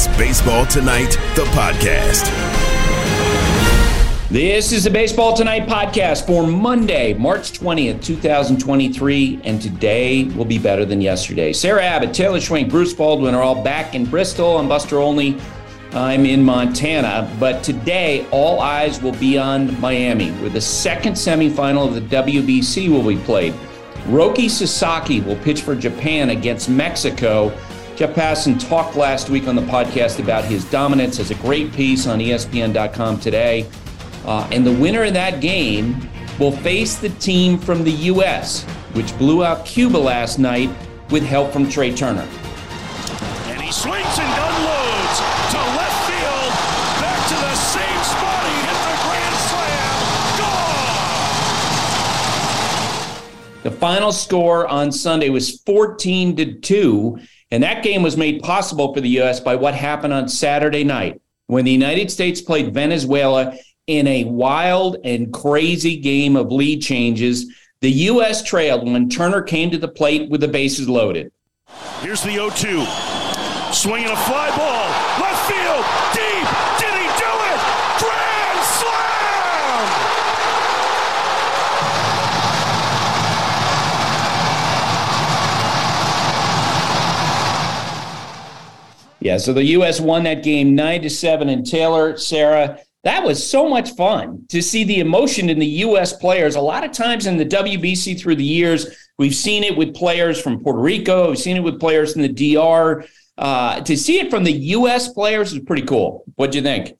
is Baseball Tonight, the podcast. This is the Baseball Tonight podcast for Monday, March 20th, 2023, and today will be better than yesterday. Sarah Abbott, Taylor Schwenk, Bruce Baldwin are all back in Bristol. I'm Buster Olney. I'm in Montana, but today all eyes will be on Miami, where the second semifinal of the WBC will be played. Roki Sasaki will pitch for Japan against Mexico. Jeff Passan talked last week on the podcast about his dominance as a great piece on ESPN.com today. Uh, and the winner of that game will face the team from the U.S., which blew out Cuba last night with help from Trea Turner. And he swings and unloads to left field, back to the same spot. He hit the grand slam. Gone! The final score on Sunday was 14 to 2, and that game was made possible for the U.S. by what happened on Saturday night when the United States played Venezuela in a wild and crazy game of lead changes. The U.S. trailed when Turner came to the plate with the bases loaded. Here's the 0 2. Swinging a fly ball. Yeah, so the U.S. won that game nine to seven. And Taylor, Sarah, that was so much fun to see the emotion in the U.S. players. A lot of times in the WBC through the years, we've seen it with players from Puerto Rico, we've seen it with players in the DR. Uh, to see it from the U.S. players is pretty cool. What'd you think?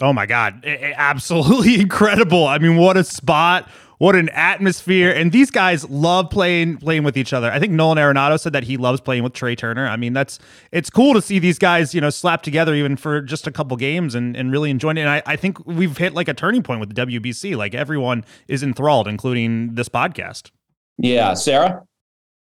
Oh my God. Absolutely incredible. I mean, what a spot. What an atmosphere. And these guys love playing playing with each other. I think Nolan Arenado said that he loves playing with Trea Turner. I mean, that's it's cool to see these guys, you know, slap together even for just a couple games and, and really enjoying it. And I, I think we've hit like a turning point with the WBC. Like everyone is enthralled, including this podcast. Yeah. Sarah?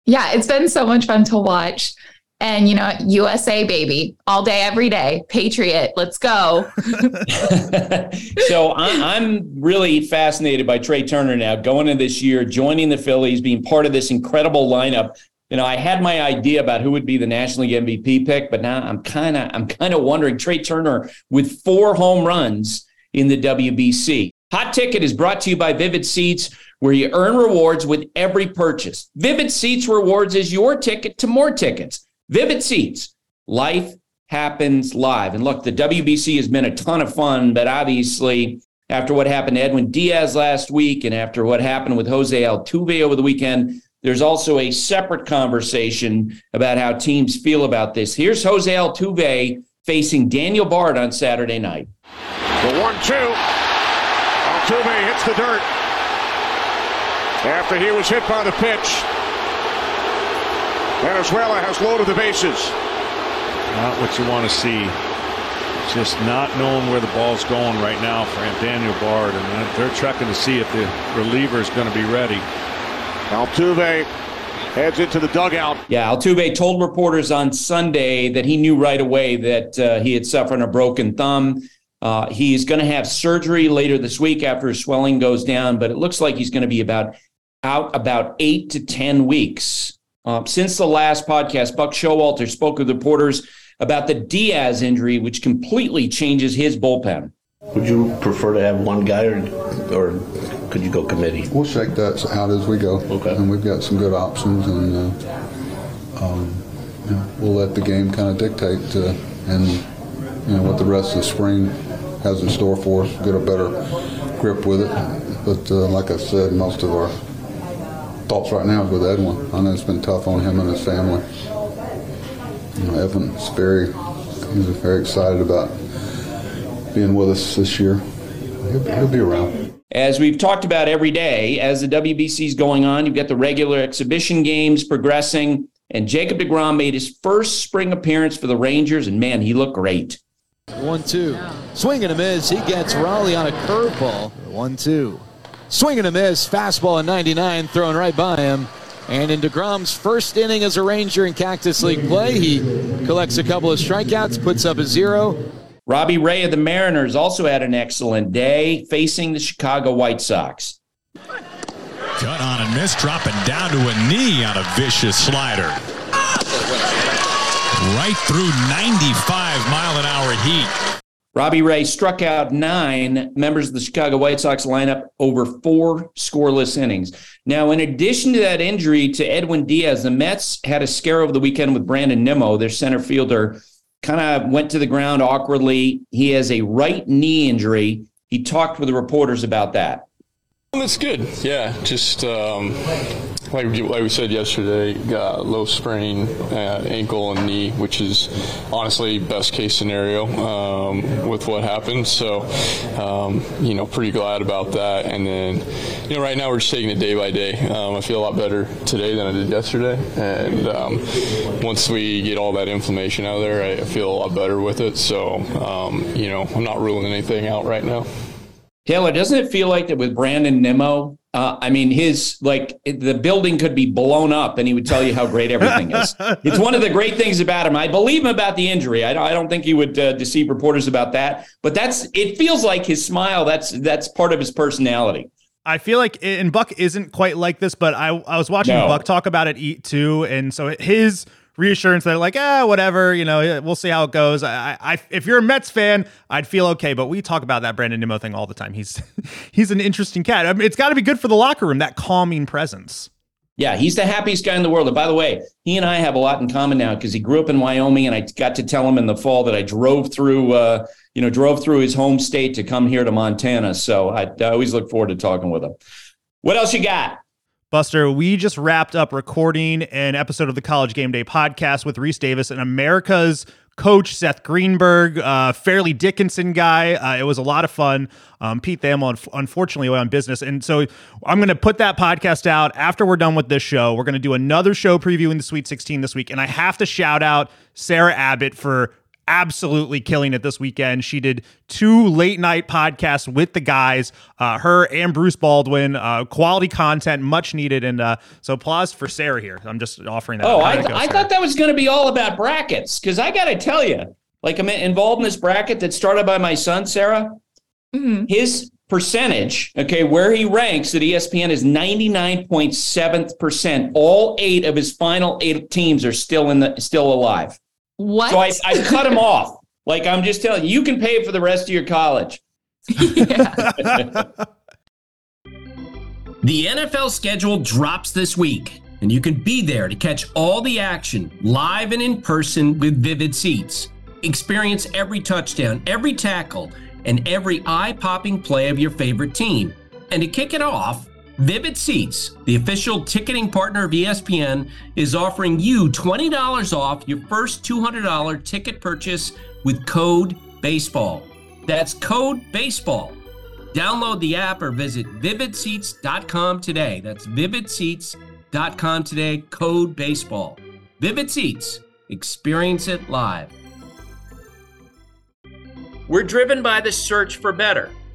Yeah, it's been so much fun to watch. And, you know, USA, baby, all day, every day. Patriot, let's go. so I'm really fascinated by Trea Turner now going into this year, joining the Phillies, being part of this incredible lineup. You know, I had my idea about who would be the National League MVP pick, but now I'm kind of I'm kind of wondering Trea Turner with four home runs in the WBC. Hot Ticket is brought to you by Vivid Seats, where you earn rewards with every purchase. Vivid Seats rewards is your ticket to more tickets. Vivid Seats, life happens live. And look, the WBC has been a ton of fun, but obviously, after what happened to Edwin Diaz last week and after what happened with Jose Altuve over the weekend, there's also a separate conversation about how teams feel about this. Here's Jose Altuve facing Daniel Bard on Saturday night. The 1 2. Altuve hits the dirt after he was hit by the pitch. Venezuela has loaded the bases. Not what you want to see. Just not knowing where the ball's going right now for Daniel Bard, and they're checking to see if the reliever is going to be ready. Altuve heads into the dugout. Yeah, Altuve told reporters on Sunday that he knew right away that uh, he had suffered a broken thumb. Uh, he's going to have surgery later this week after his swelling goes down, but it looks like he's going to be about out about eight to ten weeks. Um, since the last podcast, Buck Showalter spoke with reporters about the Diaz injury, which completely changes his bullpen. Would you prefer to have one guy, or, or could you go committee? We'll shake that out as we go. Okay. And we've got some good options, and uh, um, you know, we'll let the game kind of dictate, uh, and you know what the rest of the spring has in store for us. Get a better grip with it. But uh, like I said, most of our thoughts right now is with Edwin. I know it's been tough on him and his family. You know, Evan's very, he's very excited about being with us this year. He'll, he'll be around. As we've talked about every day, as the WBC is going on, you've got the regular exhibition games progressing, and Jacob DeGrom made his first spring appearance for the Rangers, and man, he looked great. One, two. Swing and a miss. He gets Raleigh on a curveball. One, two. Swing and a miss. Fastball at 99, thrown right by him. And in DeGrom's first inning as a Ranger in Cactus League play, he collects a couple of strikeouts, puts up a zero. Robbie Ray of the Mariners also had an excellent day facing the Chicago White Sox. Cut on and miss, dropping down to a knee on a vicious slider. right through 95 mile an hour heat. Robbie Ray struck out nine members of the Chicago White Sox lineup over four scoreless innings. Now, in addition to that injury to Edwin Diaz, the Mets had a scare over the weekend with Brandon Nimmo, their center fielder, kind of went to the ground awkwardly. He has a right knee injury. He talked with the reporters about that. That's good. Yeah, just um, like, like we said yesterday, got low sprain, uh, ankle and knee, which is honestly best case scenario um, with what happened. So, um, you know, pretty glad about that. And then, you know, right now we're just taking it day by day. Um, I feel a lot better today than I did yesterday. And um, once we get all that inflammation out of there, I feel a lot better with it. So, um, you know, I'm not ruling anything out right now. Taylor, doesn't it feel like that with Brandon Nimmo? Uh, I mean, his like the building could be blown up, and he would tell you how great everything is. it's one of the great things about him. I believe him about the injury. I don't, I don't think he would uh, deceive reporters about that. But that's it. Feels like his smile. That's that's part of his personality. I feel like and Buck isn't quite like this, but I I was watching no. Buck talk about it eat too, and so his reassurance that like, ah, whatever, you know, we'll see how it goes. I, I, if you're a Mets fan, I'd feel okay, but we talk about that Brandon Nimmo thing all the time. He's, he's an interesting cat. I mean, it's got to be good for the locker room that calming presence. Yeah, he's the happiest guy in the world. And by the way, he and I have a lot in common now because he grew up in Wyoming, and I got to tell him in the fall that I drove through, uh, you know, drove through his home state to come here to Montana. So I, I always look forward to talking with him. What else you got? Buster, we just wrapped up recording an episode of the College Game Day podcast with Rece Davis and America's coach Seth Greenberg, uh, Fairleigh Dickinson guy. Uh, it was a lot of fun. Um, Pete Thamel, unfortunately, away on business. And so I'm going to put that podcast out after we're done with this show. We're going to do another show previewing the Sweet 16 this week. And I have to shout out Sarah Abbott for absolutely killing it this weekend. She did two late night podcasts with the guys, uh, her and Bruce Baldwin. Uh, quality content, much needed, and uh, so applause for Sarah here. I'm just offering that. Oh, I, th- go, I thought that was going to be all about brackets because I got to tell you, like I'm involved in this bracket that started by my son Sarah. Mm-hmm. His percentage, okay, where he ranks at ESPN is 99.7%. All eight of his final eight teams are still in the still alive. What? So I, I cut him off. Like I'm just telling you, you can pay for the rest of your college. the NFL schedule drops this week, and you can be there to catch all the action live and in person with Vivid Seats. Experience every touchdown, every tackle, and every eye popping play of your favorite team. And to kick it off, Vivid Seats, the official ticketing partner of ESPN, is offering you $20 off your first $200 ticket purchase with code BASEBALL. That's code BASEBALL. Download the app or visit vividseats.com today. That's vividseats.com today, code BASEBALL. Vivid Seats, experience it live. We're driven by the search for better.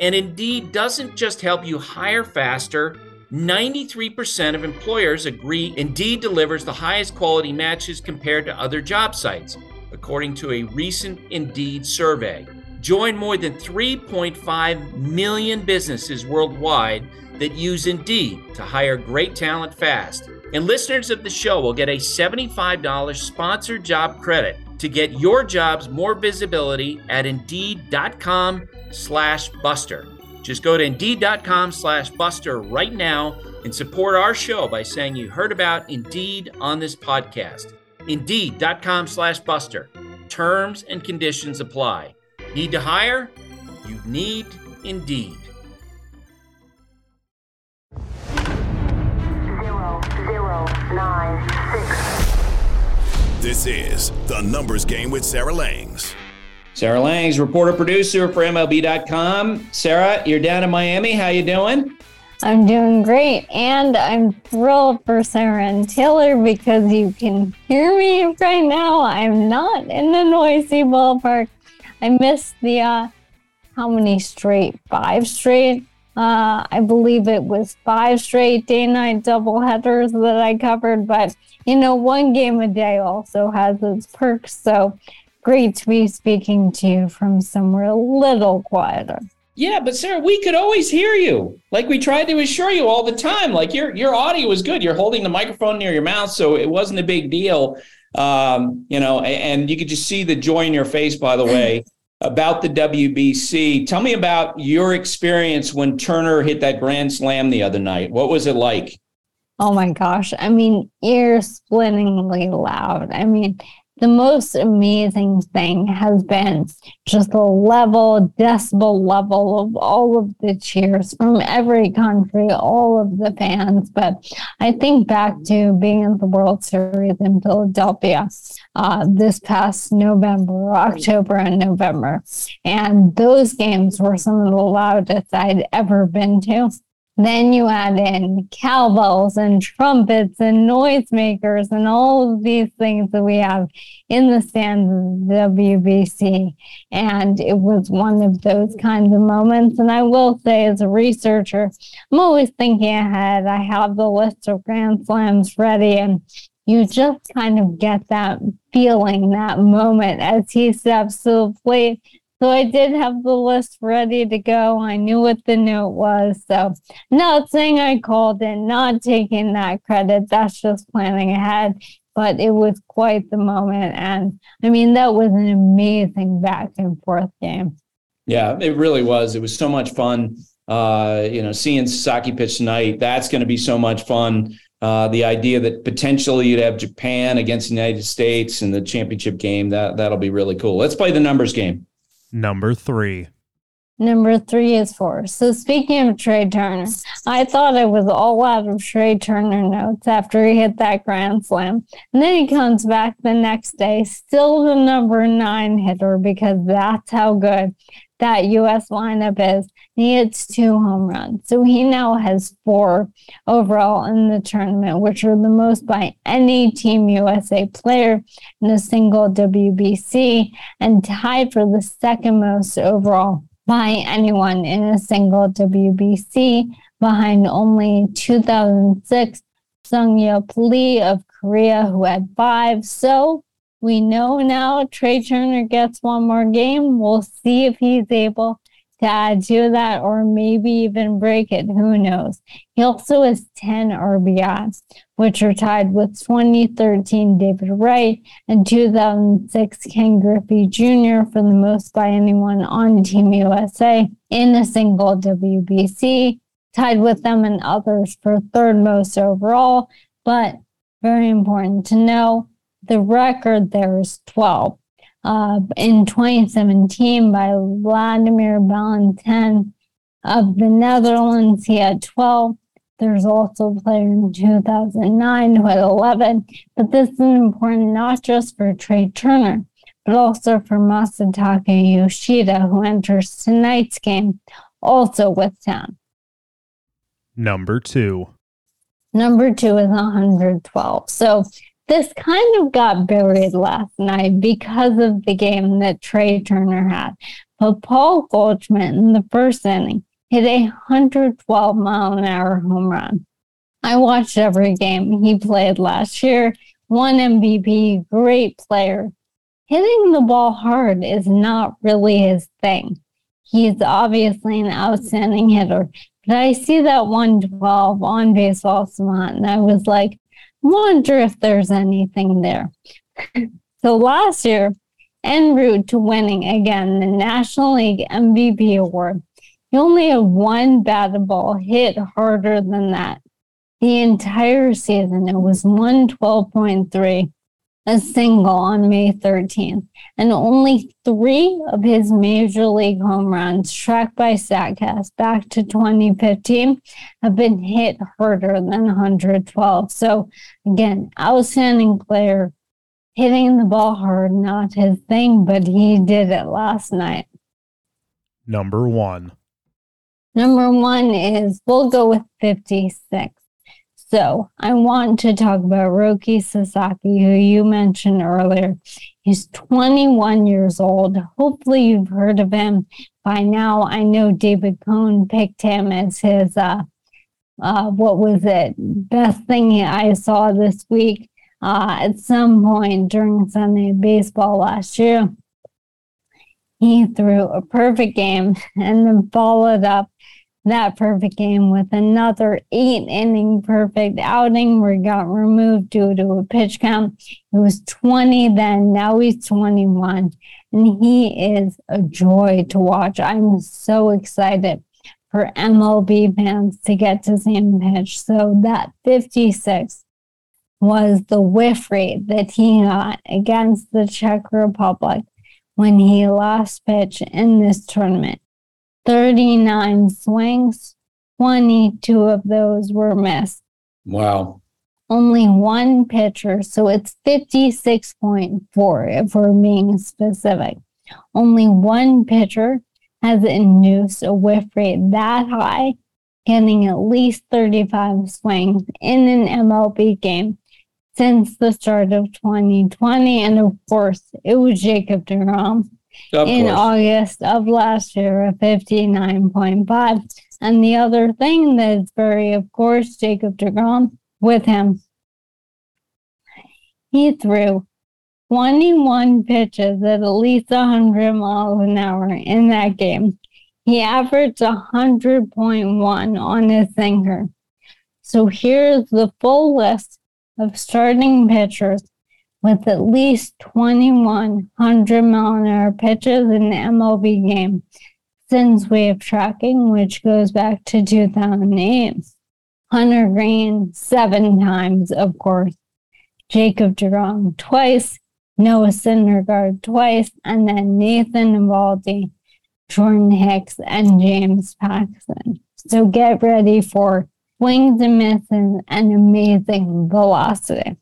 And Indeed doesn't just help you hire faster. 93% of employers agree Indeed delivers the highest quality matches compared to other job sites, according to a recent Indeed survey. Join more than 3.5 million businesses worldwide that use Indeed to hire great talent fast. And listeners of the show will get a $75 sponsored job credit to get your jobs more visibility at Indeed.com slash Buster. Just go to Indeed.com slash Buster right now and support our show by saying you heard about Indeed on this podcast. Indeed.com slash Buster. Terms and conditions apply. Need to hire? You need Indeed. Zero, zero, nine, six. This is The Numbers Game with Sarah Langs. Sarah Langs, reporter producer for MLB.com. Sarah, you're down in Miami. How you doing? I'm doing great, and I'm thrilled for Sarah and Taylor because you can hear me right now. I'm not in a noisy ballpark. I missed the uh, how many straight? Five straight. Uh, I believe it was five straight day night double headers that I covered, but you know, one game a day also has its perks. So great to be speaking to you from somewhere a little quieter. Yeah, but Sarah, we could always hear you. Like we tried to assure you all the time. Like your your audio was good. You're holding the microphone near your mouth, so it wasn't a big deal. Um, you know, and, and you could just see the joy in your face. By the way, about the WBC, tell me about your experience when Turner hit that grand slam the other night. What was it like? Oh my gosh! I mean, ear splittingly loud. I mean, the most amazing thing has been just the level, decibel level of all of the cheers from every country, all of the fans. But I think back to being in the World Series in Philadelphia uh, this past November, October, and November. And those games were some of the loudest I'd ever been to. Then you add in cowbells and trumpets and noisemakers and all of these things that we have in the stands of the WBC. And it was one of those kinds of moments. And I will say, as a researcher, I'm always thinking ahead. I have the list of Grand Slams ready, and you just kind of get that feeling, that moment as he steps to the plate so I did have the list ready to go. I knew what the note was. So not saying I called it, not taking that credit. That's just planning ahead. But it was quite the moment. And I mean, that was an amazing back and forth game. Yeah, it really was. It was so much fun. Uh, you know, seeing Sasaki pitch tonight, that's going to be so much fun. Uh, the idea that potentially you'd have Japan against the United States in the championship game, that, that'll be really cool. Let's play the numbers game. Number three. Number three is four. So speaking of Trea Turner, I thought it was all out of Trea Turner notes after he hit that grand slam. And then he comes back the next day, still the number nine hitter because that's how good that US lineup is. He hits two home runs. So he now has four overall in the tournament, which are the most by any Team USA player in a single WBC and tied for the second most overall by anyone in a single WBC behind only 2006 Sungyeop Lee of Korea, who had five. So we know now Trea Turner gets one more game. We'll see if he's able to add to that or maybe even break it. Who knows? He also has 10 RBIs, which are tied with 2013 David Wright and 2006 Ken Griffey Jr. for the most by anyone on Team USA in a single WBC, tied with them and others for third most overall. But very important to know the record there is 12. Uh, in 2017, by Wladimir Balentien of the Netherlands, he had 12. There's also a player in 2009 who had 11. But this is important not just for Trea Turner, but also for Masataka Yoshida, who enters tonight's game also with 10. Number two. Number two is 112. So this kind of got buried last night because of the game that Trea Turner had. But Paul Goldschmidt in the first inning hit a 112 mile an hour home run. I watched every game he played last year, won MVP, great player. Hitting the ball hard is not really his thing. He's obviously an outstanding hitter, but I see that 112 on Baseball Savant, and I was like, wonder if there's anything there. so last year, en route to winning again the National League MVP award, he only had one batted ball hit harder than that. The entire season, it was 112.3 a single on May 13th, and only three of his major league home runs, tracked by StatCast back to 2015, have been hit harder than 112. So, again, outstanding player, hitting the ball hard, not his thing, but he did it last night. Number one. Number one is we'll go with 56. So I want to talk about Roki Sasaki, who you mentioned earlier. He's 21 years old. Hopefully, you've heard of him by now. I know David Cone picked him as his, uh, uh, what was it, best thing I saw this week uh, at some point during Sunday baseball last year. He threw a perfect game and then followed up that perfect game with another eight inning perfect outing where he got removed due to a pitch count. He was 20 then, now he's 21, and he is a joy to watch. I'm so excited for MLB fans to get to see him pitch. So that 56 was the whiff rate that he got against the Czech Republic when he last pitched in this tournament. 39 swings, 22 of those were missed. Wow. Only one pitcher, so it's 56.4 if we're being specific. Only one pitcher has induced a whiff rate that high, getting at least 35 swings in an MLB game since the start of 2020. And of course, it was Jacob DeGrom of in course. August of last year at 59.5. And the other thing that's very, of course, Jacob DeGrom with him. He threw 21 pitches at at least 100 miles an hour in that game. He averaged 100.1 on his sinker. So here's the full list of starting pitchers with at least 2,100 mile an hour pitches in the MLB game since wave tracking, which goes back to 2008. Hunter Greene seven times, of course. Jacob DeGrom twice, Noah Syndergaard twice, and then Nathan Eovaldi, Jordan Hicks, and James Paxton. So get ready for swings and misses and amazing velocity.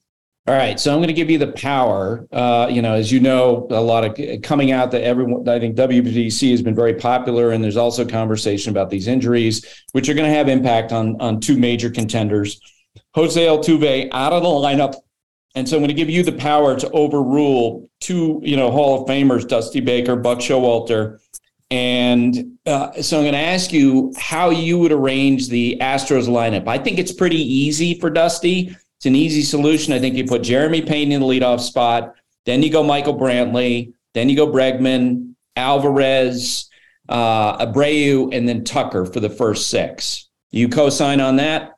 All right, so I'm going to give you the power. Uh, you know, as you know, a lot of coming out that everyone. I think WBC has been very popular, and there's also conversation about these injuries, which are going to have impact on on two major contenders. Jose Altuve out of the lineup, and so I'm going to give you the power to overrule two, you know, Hall of Famers, Dusty Baker, Buck Showalter, and uh, so I'm going to ask you how you would arrange the Astros lineup. I think it's pretty easy for Dusty it's an easy solution. I think you put Jeremy Peña in the leadoff spot, then you go Michael Brantley, then you go Bregman, Alvarez, uh, Abreu, and then Tucker for the first six. You co-sign on that?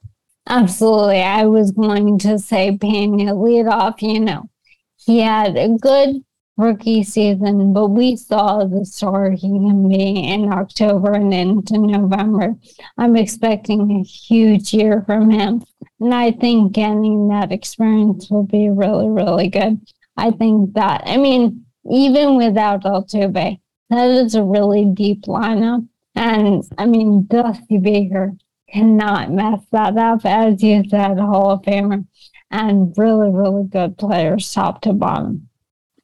Absolutely. I was going to say Peña at leadoff. You know, he had a good rookie season, but we saw the star he can be in October and into November. I'm expecting a huge year from him. And I think getting that experience will be really, really good. I think that, I mean, even without Altuve, that is a really deep lineup. And I mean, Dusty Baker cannot mess that up, as you said, Hall of Famer, and really, really good players, top to bottom.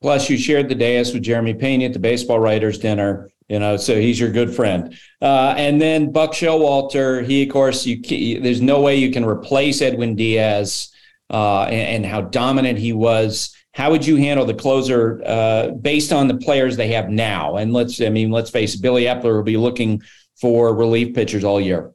Plus, you shared the dais with Jeremy Peña at the baseball writers dinner. You know, so he's your good friend. Uh, and then Buck Showalter, he of course, you there's no way you can replace Edwin Diaz uh, and, and, how dominant he was. How would you handle the closer uh, based on the players they have now? And let's, I mean, let's face it, Billy Eppler will be looking for relief pitchers all year.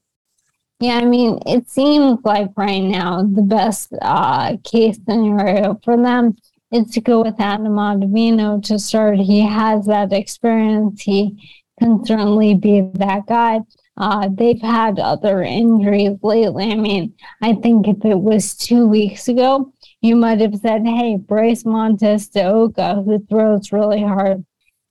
Yeah, I mean, it seems like right now the best uh, case scenario for them is to go with Adam Ottavino to start. He has that experience. He can certainly be that guy. Uh, they've had other injuries lately. I mean, I think if it was two weeks ago, you might have said, hey, Bryce Montes de Oca, who throws really hard,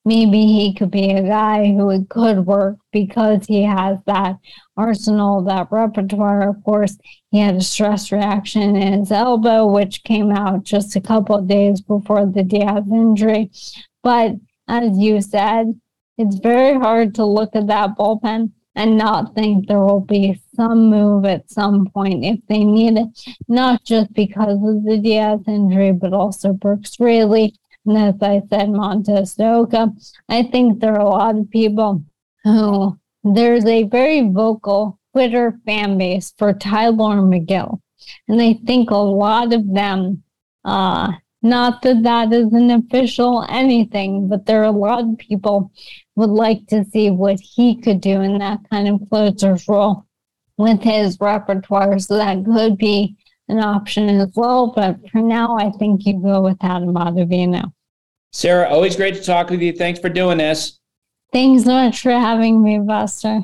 maybe he could be a guy who could work because he has that arsenal, that repertoire. Of course, he had a stress reaction in his elbow, which came out just a couple days before the Diaz injury. But as you said, it's very hard to look at that bullpen and not think there will be some move at some point if they need it, not just because of the Diaz injury, but also Brooks Raley and as I said, Montes de I think there are a lot of people who there's a very vocal Twitter fan base for Tylor Megill. And I think a lot of them, uh, not that that is an official anything, but there are a lot of people would like to see what he could do in that kind of closer's role with his repertoire. So that could be an option as well. But for now, I think you go with Adam Ottavino. Sarah, always great to talk with you. Thanks for doing this. Thanks so much for having me, Buster.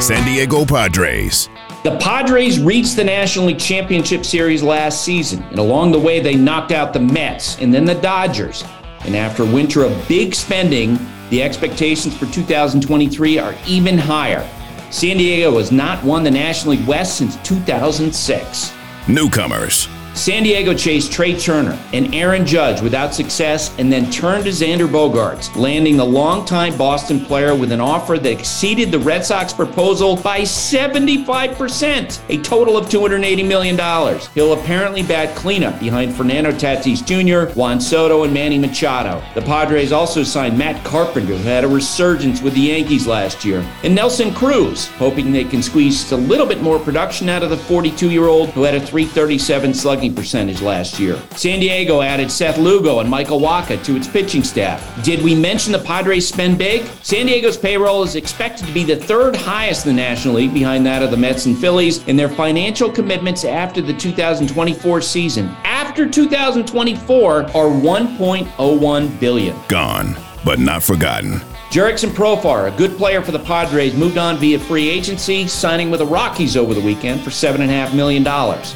San Diego Padres. The Padres reached the National League Championship Series last season, and along the way, they knocked out the Mets and then the Dodgers. And after a winter of big spending, the expectations for 2023 are even higher. San Diego has not won the National League West since 2006. Newcomers. San Diego chased Trea Turner and Aaron Judge without success and then turned to Xander Bogaerts, landing the longtime Boston player with an offer that exceeded the Red Sox proposal by 75%, a total of $280 million. He'll apparently bat cleanup behind Fernando Tatis Jr., Juan Soto, and Manny Machado. The Padres also signed Matt Carpenter, who had a resurgence with the Yankees last year, and Nelson Cruz, hoping they can squeeze a little bit more production out of the 42 year old who had a 337 slug slugging percentage last year. San Diego added Seth Lugo and Michael Wacha to its pitching staff. Did we mention the Padres spend big? San Diego's payroll is expected to be the third highest in the National League behind that of the Mets and Phillies, and their financial commitments after the 2024 season, after 2024, are 1.01 billion. Gone, but not forgotten. Jurickson Profar, a good player for the Padres, moved on via free agency, signing with the Rockies over the weekend for $7.5 million.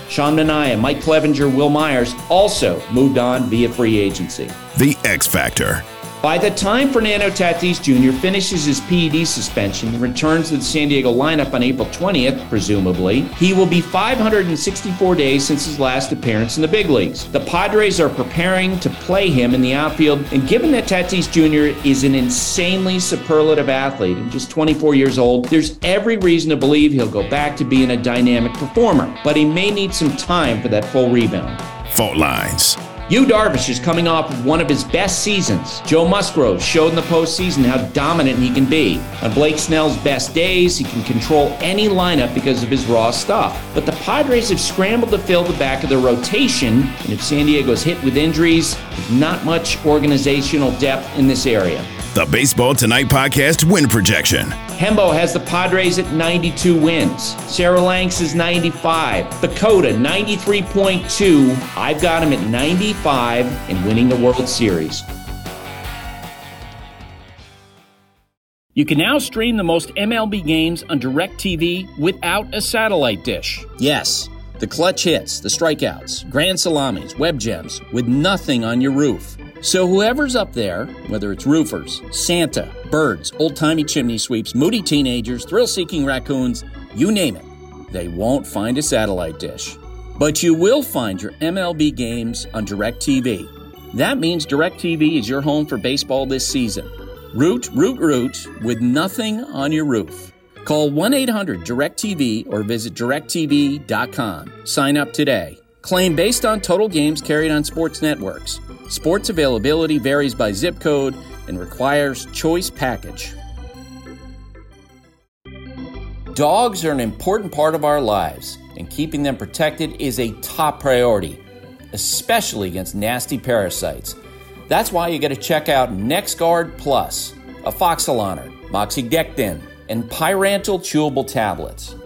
Sean Manaea, Mike Clevinger, Wil Myers also moved on via free agency. The X Factor. By the time Fernando Tatis Jr. finishes his PED suspension and returns to the San Diego lineup on April 20th, presumably, he will be 564 days since his last appearance in the big leagues. The Padres are preparing to play him in the outfield, and given that Tatis Jr. is an insanely superlative athlete and just 24 years old, there's every reason to believe he'll go back to being a dynamic performer, but he may need some time for that full rebound. Fault lines. Yu Darvish is coming off of one of his best seasons. Joe Musgrove showed in the postseason how dominant he can be. On Blake Snell's best days, he can control any lineup because of his raw stuff. But the Padres have scrambled to fill the back of the rotation, and if San Diego's hit with injuries, there's not much organizational depth in this area. The Baseball Tonight podcast win projection. Hembo has the Padres at 92 wins. Sarah Langs is 95. Dakota, 93.2. I've got him at 95 and winning the World Series. You can now stream the most MLB games on DirecTV without a satellite dish. Yes, the clutch hits, the strikeouts, grand salamis, web gems, with nothing on your roof. So, whoever's up there, whether it's roofers, Santa, birds, old timey chimney sweeps, moody teenagers, thrill seeking raccoons, you name it, they won't find a satellite dish. But you will find your MLB games on DirecTV. That means DirecTV is your home for baseball this season. Root, root, root with nothing on your roof. Call 1 800 DirecTV or visit directv.com. Sign up today. Claim based on total games carried on sports networks. Sports availability varies by zip code and requires choice package. Dogs are an important part of our lives, and keeping them protected is a top priority, especially against nasty parasites. That's why you got to check out NexGard Plus, a afoxolaner, moxidectin, and pyrantel chewable tablets.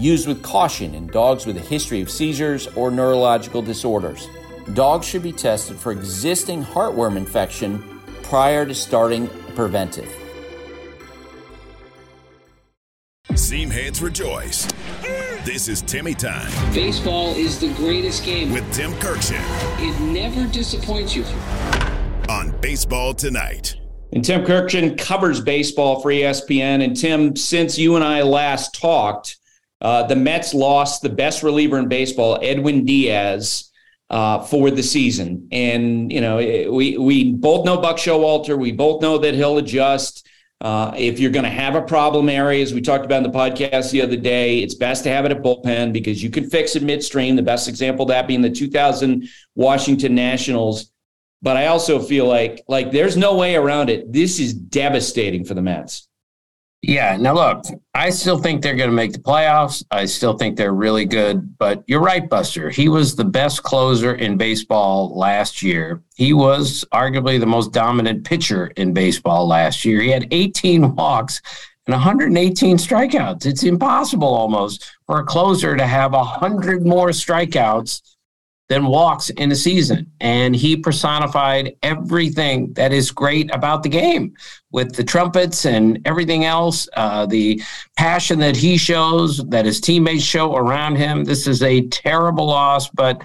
Used with caution in dogs with a history of seizures or neurological disorders. Dogs should be tested for existing heartworm infection prior to starting preventive. Seam heads rejoice. This is Timmy Time. Baseball is the greatest game. With Tim Kurkjian. It never disappoints you. On Baseball Tonight. And Tim Kurkjian covers baseball for ESPN. And Tim, since you and I last talked, uh, the Mets lost the best reliever in baseball, Edwin Diaz, uh, for the season. And you know, we we both know Buck Showalter. We both know that he'll adjust. Uh, if you're going to have a problem area, as we talked about in the podcast the other day, it's best to have it at bullpen because you can fix it midstream. The best example of that being the 2000 Washington Nationals. But I also feel like like there's no way around it. This is devastating for the Mets. Yeah. Now, look, I still think they're going to make the playoffs. I still think they're really good. But you're right, Buster. He was the best closer in baseball last year. He was arguably the most dominant pitcher in baseball last year. He had 18 walks and 118 strikeouts. It's impossible almost for a closer to have 100 more strikeouts than walks in a season. And he personified everything that is great about the game with the trumpets and everything else, uh, the passion that he shows, that his teammates show around him. This is a terrible loss, but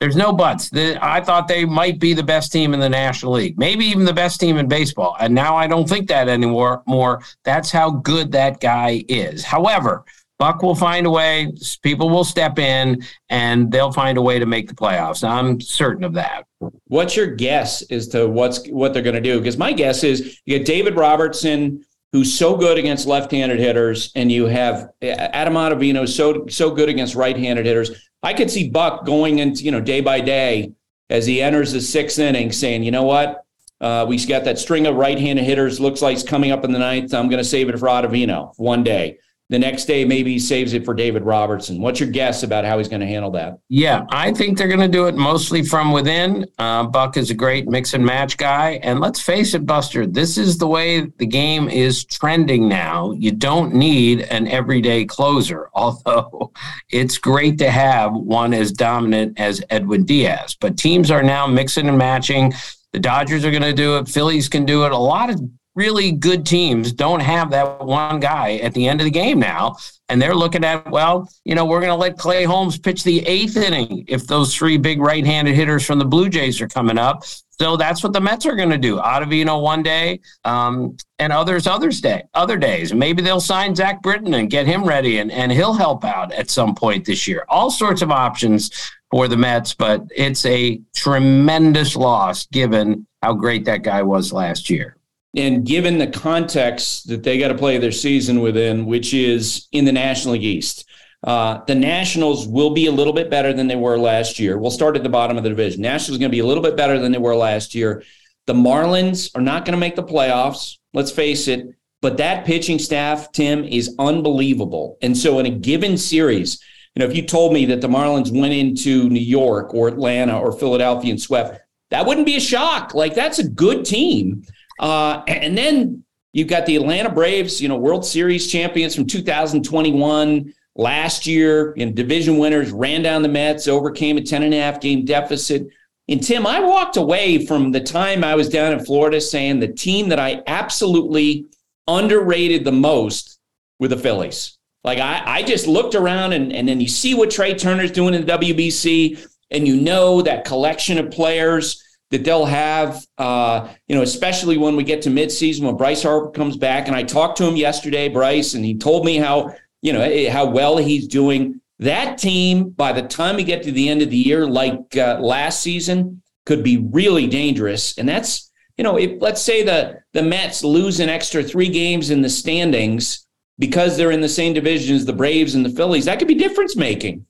there's no buts. I thought they might be the best team in the National League, maybe even the best team in baseball. And now I don't think that anymore. More, that's how good that guy is. However, Buck will find a way. People will step in, and they'll find a way to make the playoffs. I'm certain of that. What's your guess as to what's what they're going to do? Because my guess is you get David Robertson, who's so good against left-handed hitters, and you have Adam Ottavino, so so good against right-handed hitters. I could see Buck going into you know day by day as he enters the sixth inning, saying, you know what, uh, we got that string of right-handed hitters. Looks like it's coming up in the ninth. I'm going to save it for Ottavino one day. The next day, maybe he saves it for David Robertson. What's your guess about how he's going to handle that? Yeah, I think they're going to do it mostly from within. Uh, Buck is a great mix and match guy. And let's face it, Buster, this is the way the game is trending now. You don't need an everyday closer, although it's great to have one as dominant as Edwin Diaz. But teams are now mixing and matching. The Dodgers are going to do it. Phillies can do it. A lot of really good teams don't have that one guy at the end of the game now. And they're looking at, well, you know, we're going to let Clay Holmes pitch the eighth inning if those three big right handed hitters from the Blue Jays are coming up. So that's what the Mets are going to do. Ottavino one day, um, and others others day other days. Maybe they'll sign Zach Britton and get him ready, and, and he'll help out at some point this year. All sorts of options for the Mets, but it's a tremendous loss given how great that guy was last year and given the context that they got to play their season within, which is in the National League East, uh, the Nationals will be a little bit better than they were last year. We'll start at the bottom of the division. Nationals going to be a little bit better than they were last year. The Marlins are not going to make the playoffs. Let's face it. But that pitching staff, Tim, is unbelievable. And so, in a given series, you know, if you told me that the Marlins went into New York or Atlanta or Philadelphia and swept, that wouldn't be a shock. Like that's a good team. Uh, and then you've got the Atlanta Braves, you know, World Series champions from 2021 last year, and division winners ran down the Mets, overcame a 10 and a half game deficit. And Tim, I walked away from the time I was down in Florida saying the team that I absolutely underrated the most were the Phillies. Like I, I just looked around and, and then you see what Trea Turner's doing in the WBC, and you know that collection of players that they'll have, uh, you know, especially when we get to midseason when Bryce Harper comes back. And I talked to him yesterday, Bryce, and he told me how, you know, eh, how well he's doing. That team, by the time we get to the end of the year, like uh, last season, could be really dangerous. And that's, you know, if let's say the the Mets lose an extra three games in the standings because they're in the same division as the Braves and the Phillies, that could be difference making.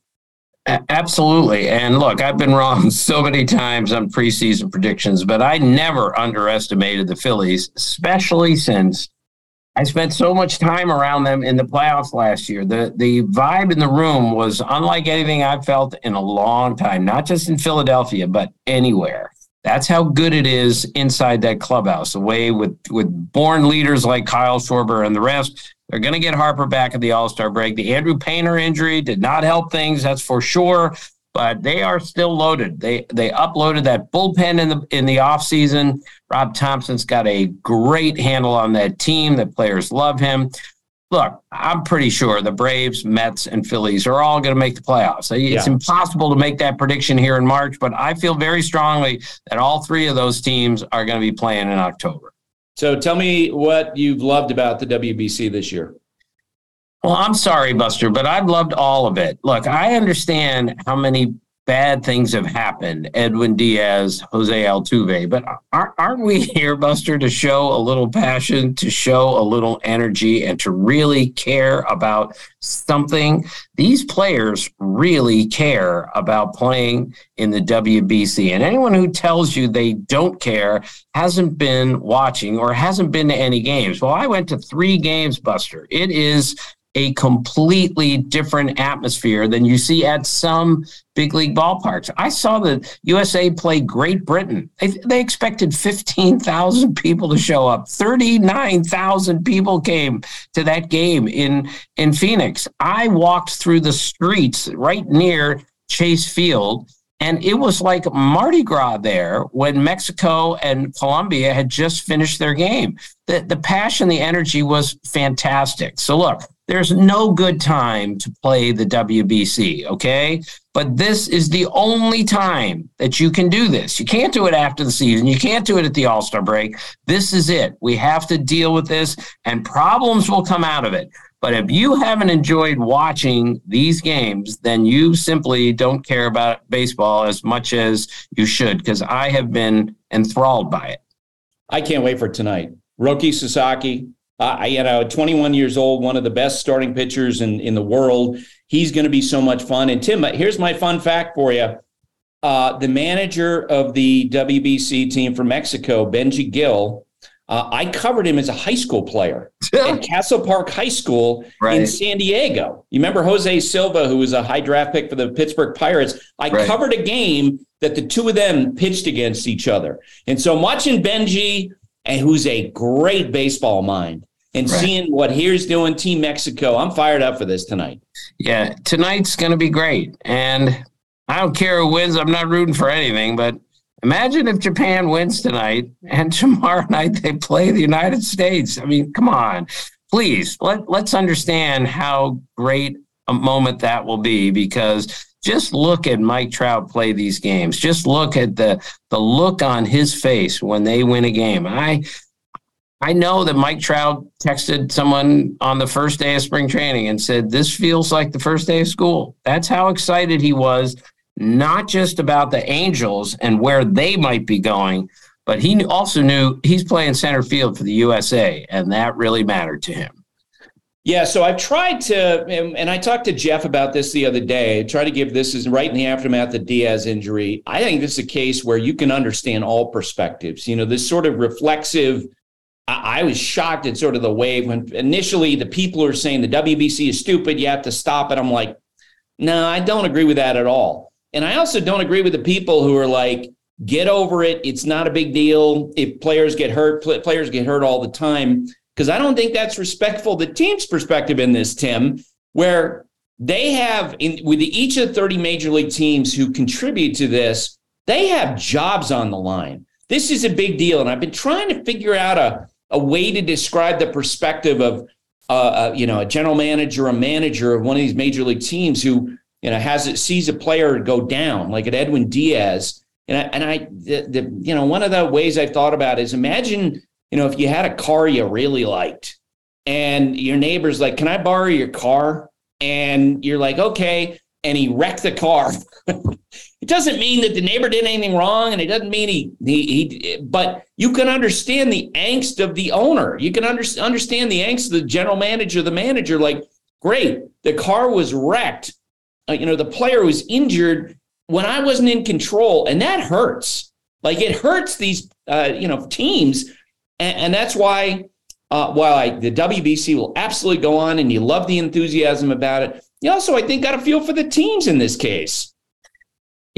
Absolutely. And look, I've been wrong so many times on preseason predictions, but I never underestimated the Phillies, especially since I spent so much time around them in the playoffs last year. The the vibe in the room was unlike anything I've felt in a long time, not just in Philadelphia, but anywhere. That's how good it is inside that clubhouse. The way with with born leaders like Kyle Schwarber and the rest, they're going to get Harper back at the All Star break. The Andrew Painter injury did not help things, that's for sure. But they are still loaded. They they uploaded that bullpen in the in the offseason. Rob Thompson's got a great handle on that team. The players love him. Look, I'm pretty sure the Braves, Mets, and Phillies are all going to make the playoffs. It's yeah. impossible to make that prediction here in March, but I feel very strongly that all three of those teams are going to be playing in October. So tell me what you've loved about the WBC this year. Well, I'm sorry, Buster, but I've loved all of it. Look, I understand how many bad things have happened. Edwin Diaz, Jose Altuve, but aren't we here, Buster, to show a little passion, to show a little energy, and to really care about something? These players really care about playing in the WBC. And anyone who tells you they don't care hasn't been watching or hasn't been to any games. Well, I went to three games, Buster. It is a completely different atmosphere than you see at some big league ballparks. I saw the USA play Great Britain. They, they expected 15,000 people to show up. 39,000 people came to that game in, in Phoenix. I walked through the streets right near Chase Field. And it was like Mardi Gras there when Mexico and Colombia had just finished their game. The, the passion, the energy was fantastic. So, look, there's no good time to play the WBC, okay? But this is the only time that you can do this. You can't do it after the season. You can't do it at the All Star break. This is it. We have to deal with this, and problems will come out of it. But if you haven't enjoyed watching these games, then you simply don't care about baseball as much as you should, because I have been enthralled by it. I can't wait for tonight. Roki Sasaki, uh, you know, 21 years old, one of the best starting pitchers in, in the world. He's going to be so much fun. And Tim, here's my fun fact for you. Uh, the manager of the WBC team for Mexico, Benji Gil, uh, I covered him as a high school player at Castle Park High School right. in San Diego. You remember Jose Silva, who was a high draft pick for the Pittsburgh Pirates? I right. covered a game that the two of them pitched against each other. And so watching Benji, and who's a great baseball mind and right. seeing what here's doing Team Mexico. I'm fired up for this tonight. Yeah, tonight's going to be great. And I don't care who wins. I'm not rooting for anything, but imagine if Japan wins tonight and tomorrow night they play the United States. I mean, come on. Please, let, let's understand how great a moment that will be because just look at Mike Trout play these games. Just look at the the look on his face when they win a game. I I know that Mike Trout texted someone on the first day of spring training and said, This feels like the first day of school. That's how excited he was, not just about the Angels and where they might be going, but he also knew he's playing center field for the USA, and that really mattered to him. Yeah, so I've tried to, and I talked to Jeff about this the other day. Try to give this is right in the aftermath of Diaz injury. I think this is a case where you can understand all perspectives. You know, this sort of reflexive I, was shocked at sort of the wave when initially the people are saying the WBC is stupid, you have to stop it. I'm like, no, I don't agree with that at all. And I also don't agree with the people who are like, get over it. It's not a big deal. If players get hurt, players get hurt all the time. Because I don't think that's respectful. The team's perspective in this, Tim, where they have in with each of the 30 major league teams who contribute to this, they have jobs on the line. This is a big deal. And I've been trying to figure out a a way to describe the perspective of uh, uh, you know a general manager, a manager of one of these major league teams who you know has it sees a player go down like at Edwin Diaz. And I, and I the, the you know one of the ways I've thought about is imagine you know if you had a car you really liked and your neighbor's like, "Can I borrow your car?" And you're like, "Okay." And he wrecked the car. It doesn't mean that the neighbor did anything wrong, and it doesn't mean he he, he but you can understand the angst of the owner. You can under, understand the angst of the general manager, the manager. Like, great, the car was wrecked. Uh, you know, the player was injured when I wasn't in control, and that hurts. Like it hurts these uh, you know teams, and, and that's why. Uh, while I, the WBC will absolutely go on, and you love the enthusiasm about it, you also, I think, got a feel for the teams in this case.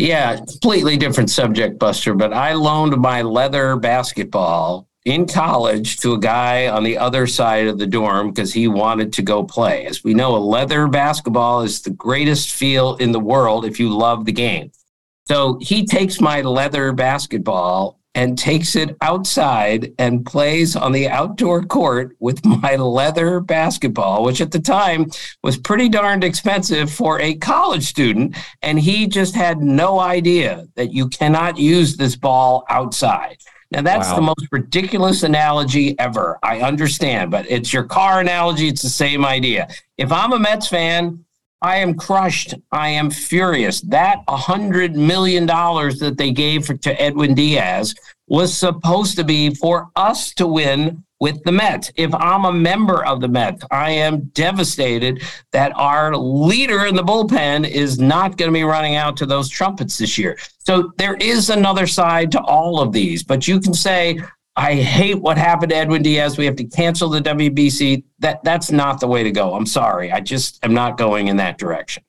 Yeah, completely different subject, Buster. But I loaned my leather basketball in college to a guy on the other side of the dorm because he wanted to go play. As we know, a leather basketball is the greatest feel in the world if you love the game. So he takes my leather basketball and takes it outside and plays on the outdoor court with my leather basketball, which at the time was pretty darned expensive for a college student. And he just had no idea that you cannot use this ball outside. Now, that's Wow. the most ridiculous analogy ever. I understand, but it's your car analogy. It's the same idea. If I'm a Mets fan, I am crushed. I am furious. That $100 million that they gave for, to Edwin Diaz was supposed to be for us to win with the Mets. If I'm a member of the Mets, I am devastated that our leader in the bullpen is not going to be running out to those trumpets this year. So there is another side to all of these, but you can say, I hate what happened to Edwin Diaz. We have to cancel the WBC. That that's not the way to go. I'm sorry. I just am not going in that direction.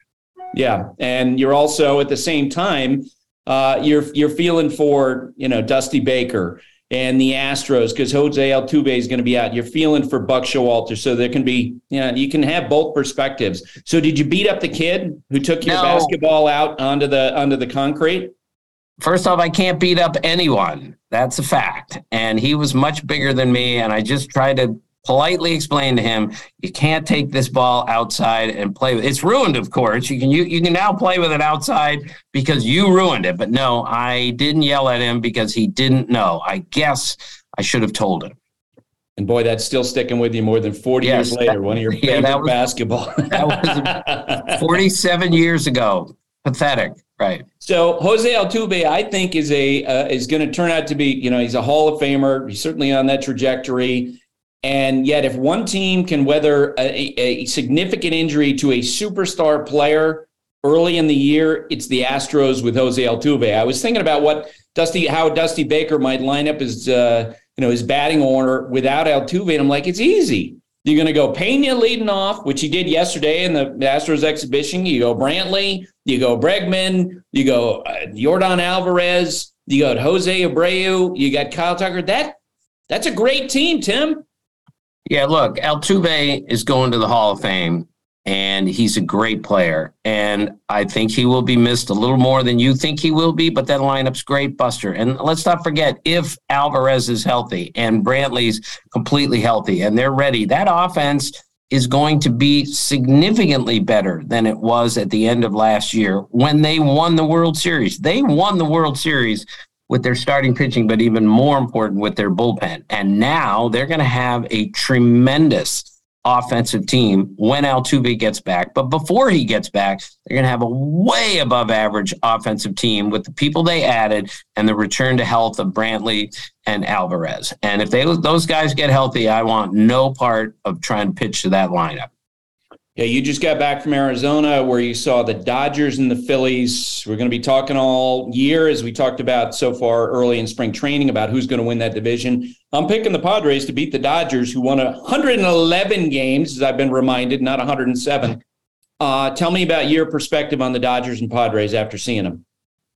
Yeah, and you're also at the same time uh, you're you're feeling for you know Dusty Baker and the Astros because Jose Altuve is going to be out. You're feeling for Buck Showalter, so there can be you know you can have both perspectives. So did you beat up the kid who took your No. basketball out onto the onto the concrete? First off, I can't beat up anyone. That's a fact. And he was much bigger than me. And I just tried to politely explain to him, you can't take this ball outside and play with it. It's ruined, of course. You can you, you can now play with it outside because you ruined it. But no, I didn't yell at him because he didn't know. I guess I should have told him. And boy, that's still sticking with you more than 40 Yes, years later. that- one of your yeah, favorite that was- basketball. That was 47 years ago. Pathetic. Right. So Jose Altuve, I think, is a uh, is going to turn out to be, you know, he's a Hall of Famer. He's certainly on that trajectory. And yet, if one team can weather a, a significant injury to a superstar player early in the year, it's the Astros with Jose Altuve. I was thinking about what Dusty, how Dusty Baker might line up his, uh, you know, his batting order without Altuve, and I'm like, it's easy. You're going to go Peña leading off, which he did yesterday in the Astros exhibition. You go Brantley, you go Bregman, you go uh, Yordan Alvarez, you got Jose Abreu, you got Kyle Tucker. That that's a great team, Tim. Yeah, look, Altuve is going to the Hall of Fame, and he's a great player. And I think he will be missed a little more than you think he will be, but that lineup's great, Buster. And let's not forget, if Alvarez is healthy and Brantley's completely healthy and they're ready, that offense is going to be significantly better than it was at the end of last year when they won the World Series. They won the World Series with their starting pitching, but even more important with their bullpen. And now they're going to have a tremendous offensive team when Altuve gets back. But before he gets back, they're going to have a way above average offensive team with the people they added and the return to health of Brantley and Alvarez. And if they those guys get healthy, I want no part of trying to pitch to that lineup. Yeah, you just got back from Arizona where you saw the Dodgers and the Phillies. We're going to be talking all year, as we talked about so far early in spring training, about who's going to win that division. I'm picking the Padres to beat the Dodgers, who won 111 games, as I've been reminded, not 107. Uh, tell me about your perspective on the Dodgers and Padres after seeing them.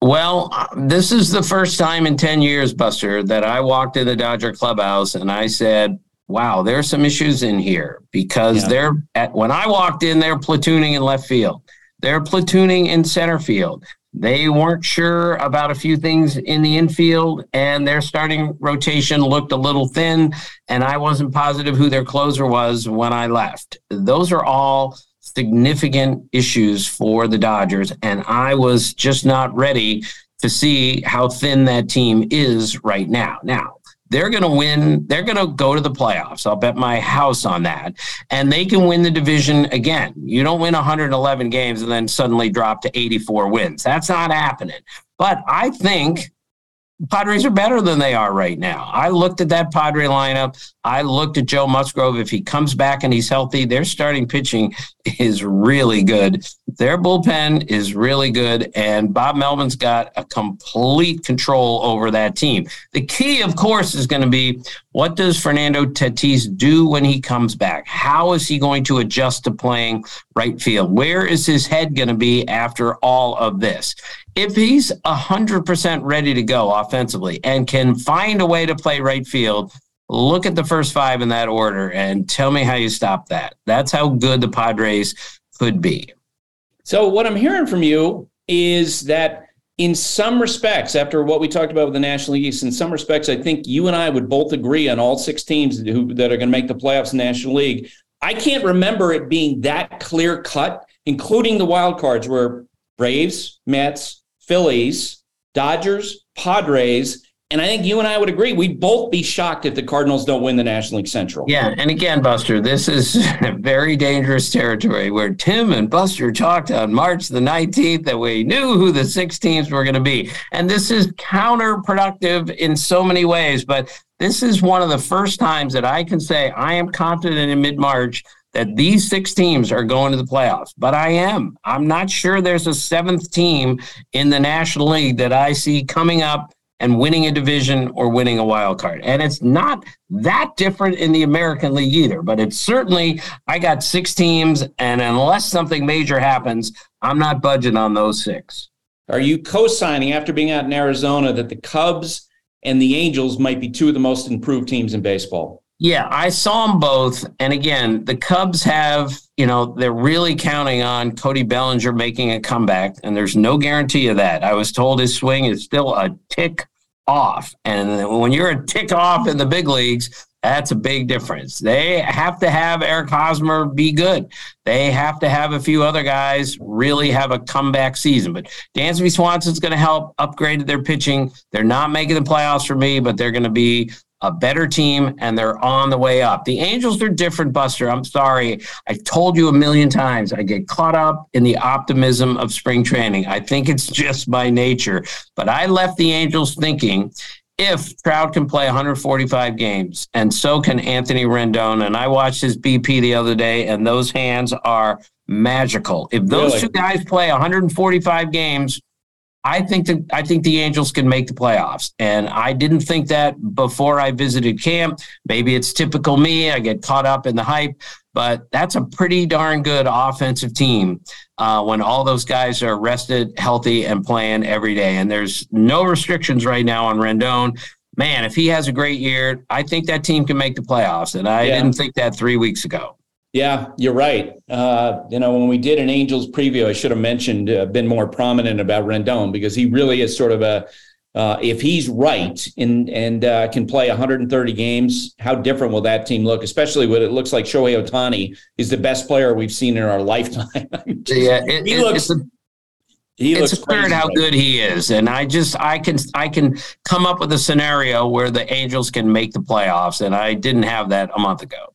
Well, uh, this is the first time in 10 years, Buster, that I walked in the Dodger clubhouse and I said, wow, there's some issues in here because Yeah. they're at, when I walked in, they're platooning in left field. They're platooning in center field. They weren't sure about a few things in the infield, and their starting rotation looked a little thin. And I wasn't positive who their closer was when I left. Those are all significant issues for the Dodgers, and I was just not ready to see how thin that team is right now. Now, they're going to win. They're going to go to the playoffs. I'll bet my house on that. And they can win the division again. You don't win 111 games and then suddenly drop to 84 wins. That's not happening. But I think Padres are better than they are right now. I looked at that Padre lineup. I looked at Joe Musgrove. If he comes back and he's healthy, their starting pitching is really good. Their bullpen is really good. And Bob Melvin's got a complete control over that team. The key, of course, is going to be what does Fernando Tatis do when he comes back? How is he going to adjust to playing right field? Where is his head going to be after all of this? If he's 100% ready to go offensively and can find a way to play right field, look at the first five in that order and tell me how you stop that. That's how good the Padres could be. So, what I'm hearing from you is that in some respects, after what we talked about with the National League East, in some respects, I think you and I would both agree on all six teams who, that are going to make the playoffs in the National League. I can't remember it being that clear cut, including the wild cards where Braves, Mets, Phillies, Dodgers, Padres, And I think you and I would agree. We'd both be shocked if the Cardinals don't win the National League Central. Yeah. And again, Buster, this is very dangerous territory where Tim and Buster talked on March the 19th that we knew who the six teams were going to be. And this is counterproductive in so many ways. But this is one of the first times that I can say I am confident in mid March that these six teams are going to the playoffs. But I am. I'm not sure there's a seventh team in the National League that I see coming up and winning a division or winning a wild card. And it's not that different in the American League either, but it's certainly, I got six teams, and unless something major happens, I'm not budging on those six. Are you co signing after being out in Arizona that the Cubs and the Angels might be two of the most improved teams in baseball? Yeah, I saw them both. And again, the Cubs have, you know, they're really counting on Cody Bellinger making a comeback, and there's no guarantee of that. I was told his swing is still a tick off. And when you're a tick off in the big leagues, that's a big difference. They have to have Eric Hosmer be good. They have to have a few other guys really have a comeback season. But Dansby Swanson's going to help upgrade their pitching. They're not making the playoffs for me, but they're going to be a better team and they're on the way up. The Angels are different, Buster. I'm sorry. I told you a million times. I get caught up in the optimism of spring training. I think it's just by nature. But I left the Angels thinking if Trout can play 145 games and so can Anthony Rendon. And I watched his BP the other day, and those hands are magical. If those really? two guys play 145 games, I think that I think the Angels can make the playoffs. And I didn't think that before I visited camp. Maybe it's typical me. I get caught up in the hype, but that's a pretty darn good offensive team uh, when all those guys are rested, healthy, and playing every day. And there's no restrictions right now on Rendon. Man, if he has a great year, I think that team can make the playoffs. And I yeah. didn't think that three weeks ago. Yeah, you're right. Uh, you know, when we did an Angels preview, I should have mentioned, uh, been more prominent about Rendon because he really is sort of a, uh, if he's right and and uh, can play 130 games, how different will that team look? Especially when it looks like Shohei Ohtani is the best player we've seen in our lifetime. just, yeah, it, he it, looks. It's a, he it's absurd how right. good he is, and I just I can I can come up with a scenario where the Angels can make the playoffs, and I didn't have that a month ago.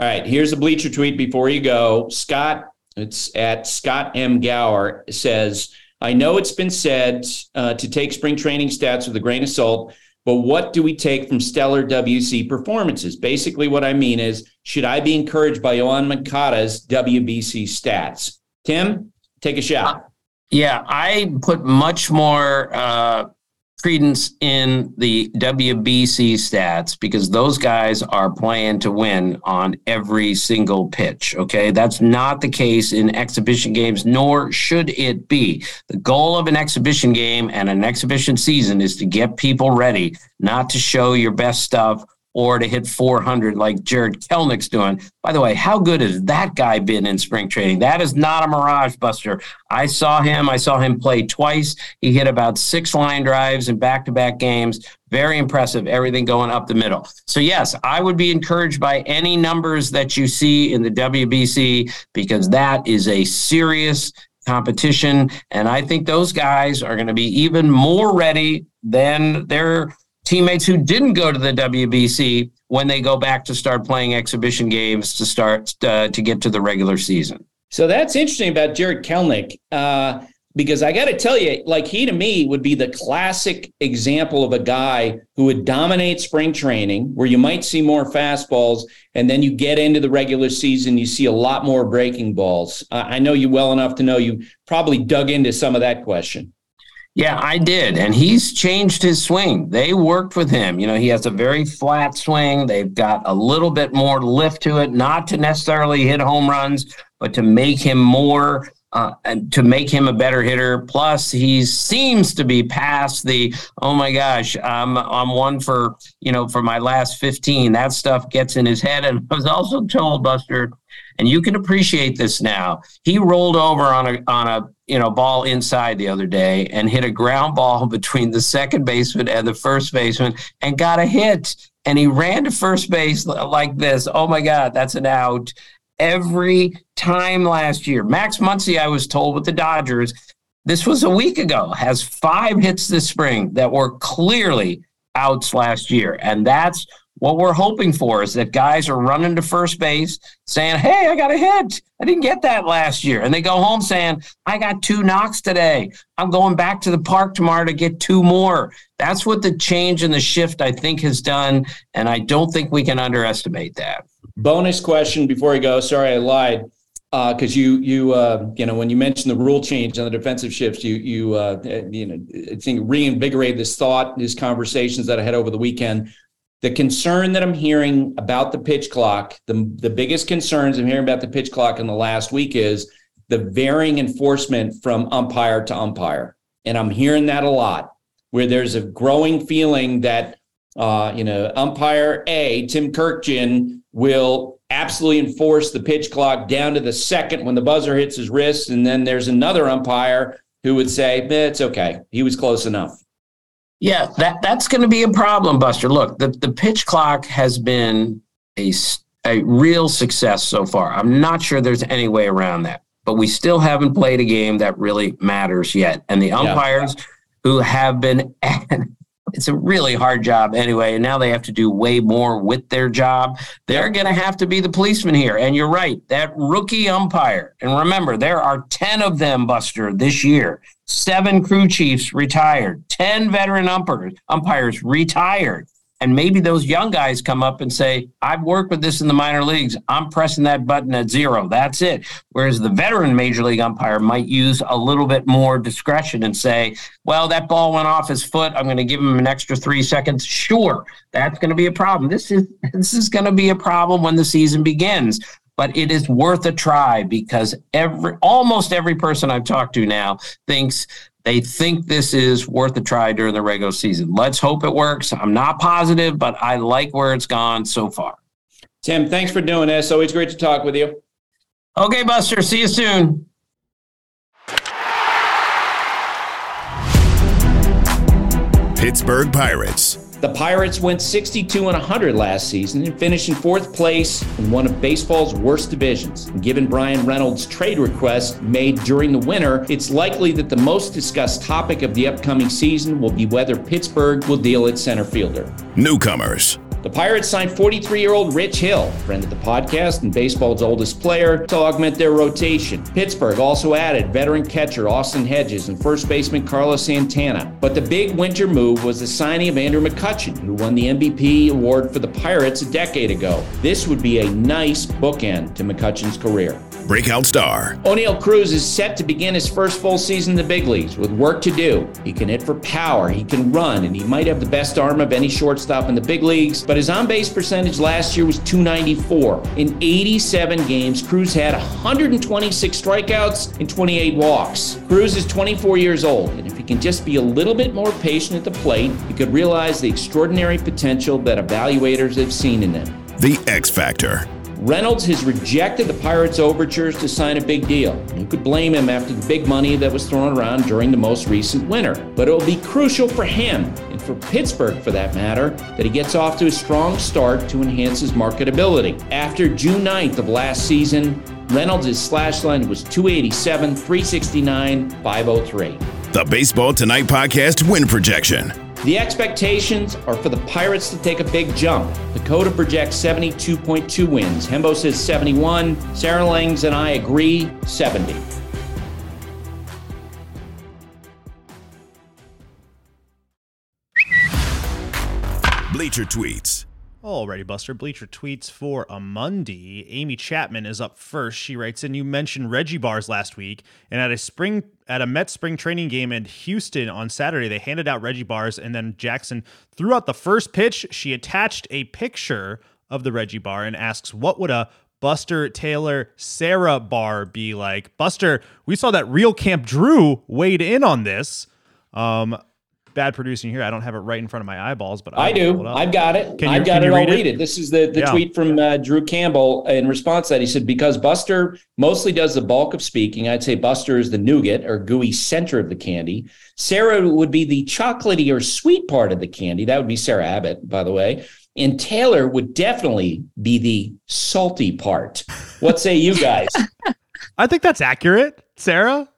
All right, here's a bleacher tweet before you go. Scott, it's at Scott M. Gower says, I know it's been said uh, to take spring training stats with a grain of salt, but what do we take from stellar WC performances? Basically, what I mean is, should I be encouraged by Yoan Moncada's WBC stats? Tim, take a shot. Yeah, I put much more uh, credence in the WBC stats because those guys are playing to win on every single pitch. Okay. That's not the case in exhibition games, nor should it be. The goal of an exhibition game and an exhibition season is to get people ready, not to show your best stuff or to hit 400 like Jarred Kelenic's doing. By the way, how good has that guy been in spring training? That is not a mirage buster. I saw him. I saw him play twice. He hit about six line drives in back to back games. Very impressive. Everything going up the middle. So, yes, I would be encouraged by any numbers that you see in the WBC because that is a serious competition. And I think those guys are going to be even more ready than their teammates who didn't go to the WBC when they go back to start playing exhibition games to start uh, to get to the regular season. So that's interesting about Jarred Kelenic. Uh, because I got to tell you, like he to me would be the classic example of a guy who would dominate spring training, where you might see more fastballs, and then you get into the regular season, you see a lot more breaking balls. Uh, I know you well enough to know you probably dug into some of that question. Yeah, I did. And he's changed his swing. They worked with him. You know, he has a very flat swing. They've got a little bit more lift to it, not to necessarily hit home runs, but to make him more uh, and to make him a better hitter. Plus, he seems to be past the oh my gosh, I'm I'm one for you know for my last 15. That stuff gets in his head. And I was also told Buster and you can appreciate this now. He rolled over on a on a you know ball inside the other day and hit a ground ball between the second baseman and the first baseman and got a hit. And he ran to first base like this. Oh my God, that's an out every time last year. Max Muncy, I was told with the Dodgers, this was a week ago, has five hits this spring that were clearly outs last year. And that's what we're hoping for is that guys are running to first base saying, Hey, I got a hit. I didn't get that last year. And they go home saying, I got two knocks today. I'm going back to the park tomorrow to get two more. That's what the change in the shift, I think, has done. And I don't think we can underestimate that. Bonus question before I go. Sorry, I lied. Because uh, you you uh, you know when you mentioned the rule change on the defensive shifts, you you uh, you know I think reinvigorate this thought, these conversations that I had over the weekend the concern that I'm hearing about the pitch clock, the, the biggest concerns I'm hearing about the pitch clock in the last week is the varying enforcement from umpire to umpire. And I'm hearing that a lot, where there's a growing feeling that, uh, you know, umpire A, Tim Kurkjian, will absolutely enforce the pitch clock down to the second when the buzzer hits his wrist. And then there's another umpire who would say, eh, it's okay. He was close enough. Yeah, that that's going to be a problem, Buster. Look, the, the pitch clock has been a, a real success so far. I'm not sure there's any way around that, but we still haven't played a game that really matters yet. And the umpires yeah. who have been it's a really hard job anyway. And now they have to do way more with their job. They're going to have to be the policeman here. And you're right, that rookie umpire. And remember, there are 10 of them, Buster, this year. Seven crew chiefs retired, 10 veteran umpires, umpires retired. And maybe those young guys come up and say, I've worked with this in the minor leagues. I'm pressing that button at zero. That's it. Whereas the veteran major league umpire might use a little bit more discretion and say, well, that ball went off his foot. I'm going to give him an extra three seconds. Sure, that's going to be a problem. This is this is going to be a problem when the season begins. But it is worth a try because every almost every person I've talked to now thinks they think this is worth a try during the regular season. Let's hope it works. I'm not positive, but I like where it's gone so far. Tim, thanks for doing this. Always great to talk with you. Okay, Buster. See you soon. Pittsburgh Pirates. The Pirates went 62 and 100 last season and finished in fourth place in one of baseball's worst divisions. Given Bryan Reynolds' trade request made during the winter, it's likely that the most discussed topic of the upcoming season will be whether Pittsburgh will deal its center fielder. Newcomers. The Pirates signed 43 year old Rich Hill, friend of the podcast and baseball's oldest player, to augment their rotation. Pittsburgh also added veteran catcher Austin Hedges and first baseman Carlos Santana. But the big winter move was the signing of Andrew McCutchen, who won the MVP award for the Pirates a decade ago. This would be a nice bookend to McCutchen's career breakout star. Oneil Cruz is set to begin his first full season in the big leagues with work to do. He can hit for power, he can run, and he might have the best arm of any shortstop in the big leagues. But his on base percentage last year was 294. In 87 games, Cruz had 126 strikeouts and 28 walks. Cruz is 24 years old, and if he can just be a little bit more patient at the plate, he could realize the extraordinary potential that evaluators have seen in him. The X Factor. Reynolds has rejected the Pirates' overtures to sign a big deal. You could blame him after the big money that was thrown around during the most recent winter. But it will be crucial for him, and for Pittsburgh for that matter, that he gets off to a strong start to enhance his marketability. After June 9th of last season, Reynolds' slash line was 287, 369, 503. The Baseball Tonight podcast win projection. The expectations are for the Pirates to take a big jump. Dakota projects 72.2 wins. Hembo says 71. Sarah Langs and I agree 70. Bleacher Tweets. Alrighty, Buster. Bleacher tweets for a Monday. Amy Chapman is up first. She writes in, "You mentioned Reggie bars last week, and at a spring at a Met spring training game in Houston on Saturday, they handed out Reggie bars, and then Jackson threw out the first pitch. She attached a picture of the Reggie bar and asks, "What would a Buster Taylor Sarah bar be like?" Buster, we saw that real Camp Drew weighed in on this. Um, bad producing here. I don't have it right in front of my eyeballs, but I, I do. I've got it. You, I've got it. Read I'll read it? This is the, the yeah. tweet from uh, Drew Campbell in response to that. He said, because Buster mostly does the bulk of speaking, I'd say Buster is the nougat or gooey center of the candy. Sarah would be the chocolatey or sweet part of the candy. That would be Sarah Abbott, by the way. And Taylor would definitely be the salty part. What say you guys? I think that's accurate, Sarah.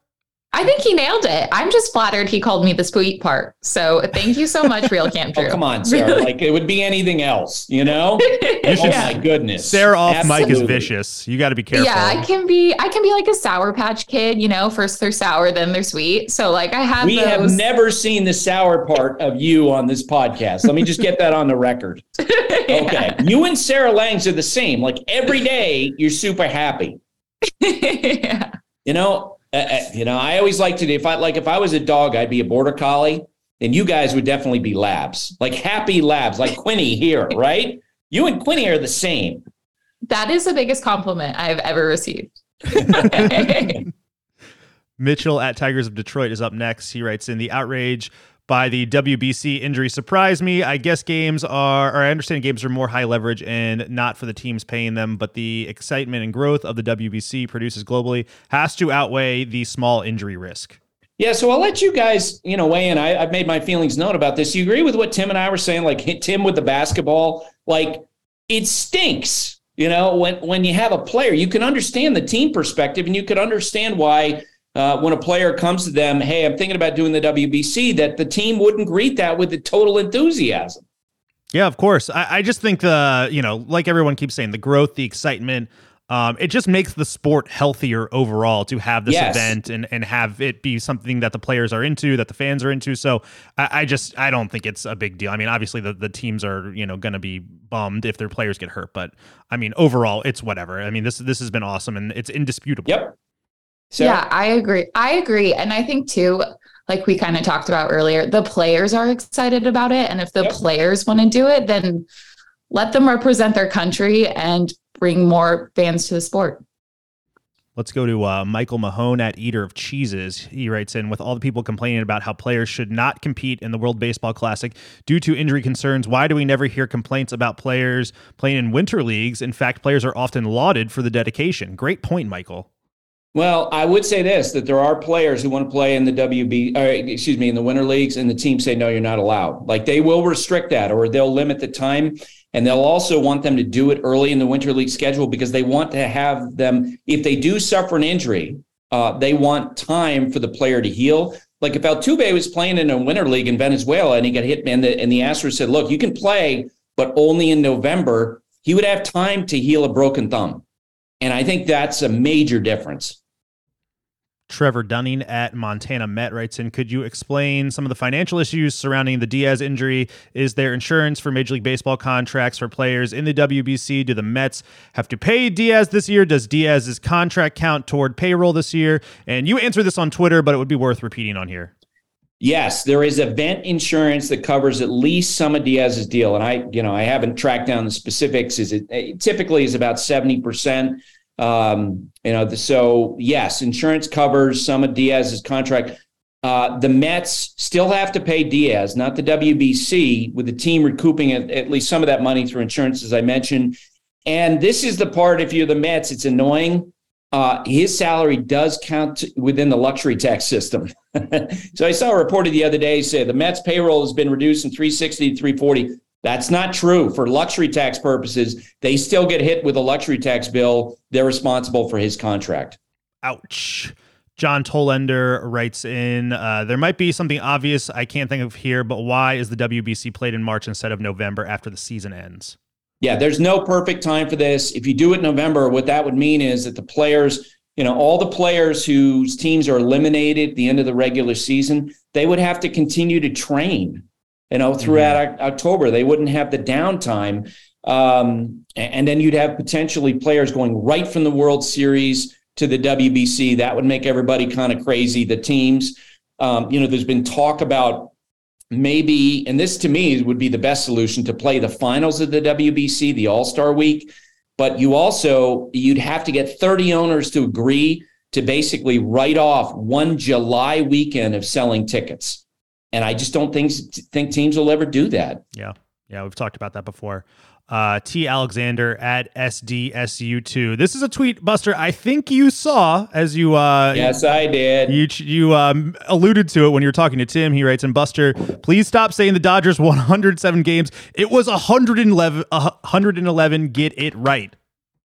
I think he nailed it. I'm just flattered he called me the sweet part. So thank you so much, Real Camp oh, Drew. oh, come on, Sarah. Really? Like it would be anything else, you know? You oh, should, oh my goodness. Sarah off mic is vicious. You got to be careful. Yeah, I can be I can be like a sour patch kid, you know, first they're sour, then they're sweet. So like I have We those. have never seen the sour part of you on this podcast. Let me just get that on the record. Okay. You and Sarah Langs are the same. Like every day, you're super happy. yeah. You know, uh, uh, you know, I always like to if I like if I was a dog, I'd be a border collie, and you guys would definitely be labs, like happy labs, like Quinny here, right? You and Quinny are the same. that is the biggest compliment I've ever received. Mitchell at Tigers of Detroit is up next. He writes in the outrage by the WBC injury surprised me. I guess games are, or I understand games are more high leverage and not for the teams paying them, but the excitement and growth of the WBC produces globally has to outweigh the small injury risk. Yeah, so I'll let you guys, you know, weigh in. I, I've made my feelings known about this. You agree with what Tim and I were saying? Like Tim with the basketball, like it stinks. You know, when when you have a player, you can understand the team perspective, and you can understand why uh, when a player comes to them, hey, I'm thinking about doing the WBC, that the team wouldn't greet that with the total enthusiasm. Yeah, of course. I, I just think the, you know, like everyone keeps saying, the growth, the excitement, um, it just makes the sport healthier overall to have this Yes. event and, and have it be something that the players are into, that the fans are into. So I, I just I don't think it's a big deal. I mean, obviously the, the teams are you know going to be bummed if their players get hurt, but I mean overall it's whatever. I mean this this has been awesome and it's indisputable. Yep. Yeah, I agree. I agree. And I think too, like we kind of talked about earlier, the players are excited about it. And if the players want to do it, then let them represent their country and bring more fans to the sport. Let's go to uh, Michael Mahone at Eater of Cheeses. He writes in with all the people complaining about how players should not compete in the World Baseball Classic due to injury concerns. Why do we never hear complaints about players playing in winter leagues? In fact, players are often lauded for the dedication. Great point, Michael. Well, I would say this: that there are players who want to play in the WB, or excuse me, in the winter leagues, and the teams say no, you're not allowed. Like they will restrict that, or they'll limit the time, and they'll also want them to do it early in the winter league schedule because they want to have them. If they do suffer an injury, uh, they want time for the player to heal. Like if Altuve was playing in a winter league in Venezuela and he got hit, and the and the Astros said, "Look, you can play, but only in November," he would have time to heal a broken thumb, and I think that's a major difference. Trevor Dunning at Montana Met writes in Could you explain some of the financial issues surrounding the Diaz injury? Is there insurance for Major League Baseball contracts for players in the WBC? Do the Mets have to pay Diaz this year? Does Diaz's contract count toward payroll this year? And you answered this on Twitter, but it would be worth repeating on here. Yes, there is event insurance that covers at least some of Diaz's deal, and I, you know, I haven't tracked down the specifics. Is it, it typically is about seventy percent? Um, you know, the, so yes, insurance covers some of Diaz's contract. Uh, the Mets still have to pay Diaz, not the WBC, with the team recouping at, at least some of that money through insurance, as I mentioned. And this is the part, if you're the Mets, it's annoying. Uh, his salary does count within the luxury tax system. so I saw a reported the other day say the Mets payroll has been reduced from 360 to 340. That's not true for luxury tax purposes. They still get hit with a luxury tax bill. They're responsible for his contract. Ouch. John Tollender writes in uh, There might be something obvious I can't think of here, but why is the WBC played in March instead of November after the season ends? Yeah, there's no perfect time for this. If you do it in November, what that would mean is that the players, you know, all the players whose teams are eliminated at the end of the regular season, they would have to continue to train, you know, throughout mm-hmm. October. They wouldn't have the downtime. Um, and then you'd have potentially players going right from the World Series to the WBC. That would make everybody kind of crazy. The teams, um, you know, there's been talk about maybe, and this to me would be the best solution to play the finals of the WBC, the All Star Week. But you also you'd have to get 30 owners to agree to basically write off one July weekend of selling tickets, and I just don't think think teams will ever do that. Yeah, yeah, we've talked about that before. Uh, T. Alexander at SDSU2. This is a tweet, Buster. I think you saw as you. Uh, yes, I did. You you um, alluded to it when you were talking to Tim. He writes, "And Buster, please stop saying the Dodgers won 107 games. It was 111. 111. Get it right."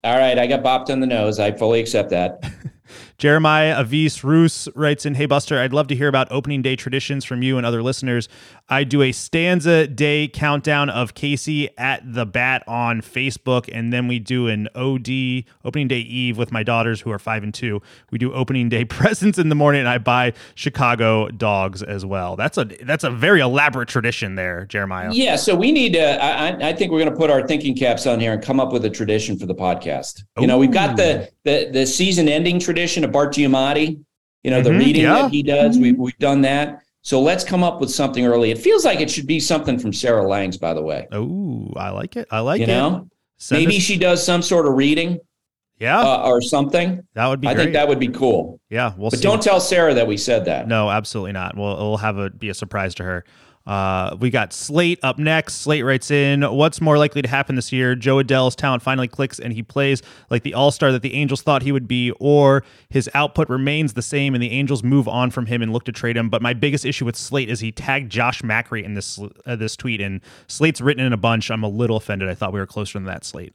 All right, I got bopped on the nose. I fully accept that. Jeremiah Avis Roos writes in Hey Buster, I'd love to hear about opening day traditions from you and other listeners. I do a stanza day countdown of Casey at the bat on Facebook, and then we do an OD opening day eve with my daughters who are five and two. We do opening day presents in the morning, and I buy Chicago dogs as well. That's a that's a very elaborate tradition there, Jeremiah. Yeah, so we need to. I, I think we're going to put our thinking caps on here and come up with a tradition for the podcast. You know, we've got the the the season ending tradition of Bart Giamatti. You know, the Mhm, reading yeah. that he does. We've we've done that. So let's come up with something early. It feels like it should be something from Sarah Langs, by the way. Oh, I like it. I like you it. know, Send maybe us- she does some sort of reading. Yeah. uh, or something. That would be I great. think that would be cool. Yeah, we'll but see. don't tell Sarah that we said that. No, absolutely not. We'll we'll have it be a surprise to her. Uh, we got Slate up next. Slate writes in, "What's more likely to happen this year? Jo Adell's talent finally clicks and he plays like the all star that the Angels thought he would be, or his output remains the same and the Angels move on from him and look to trade him." But my biggest issue with Slate is he tagged Josh Macri in this uh, this tweet, and Slate's written in a bunch. I'm a little offended. I thought we were closer than that. Slate.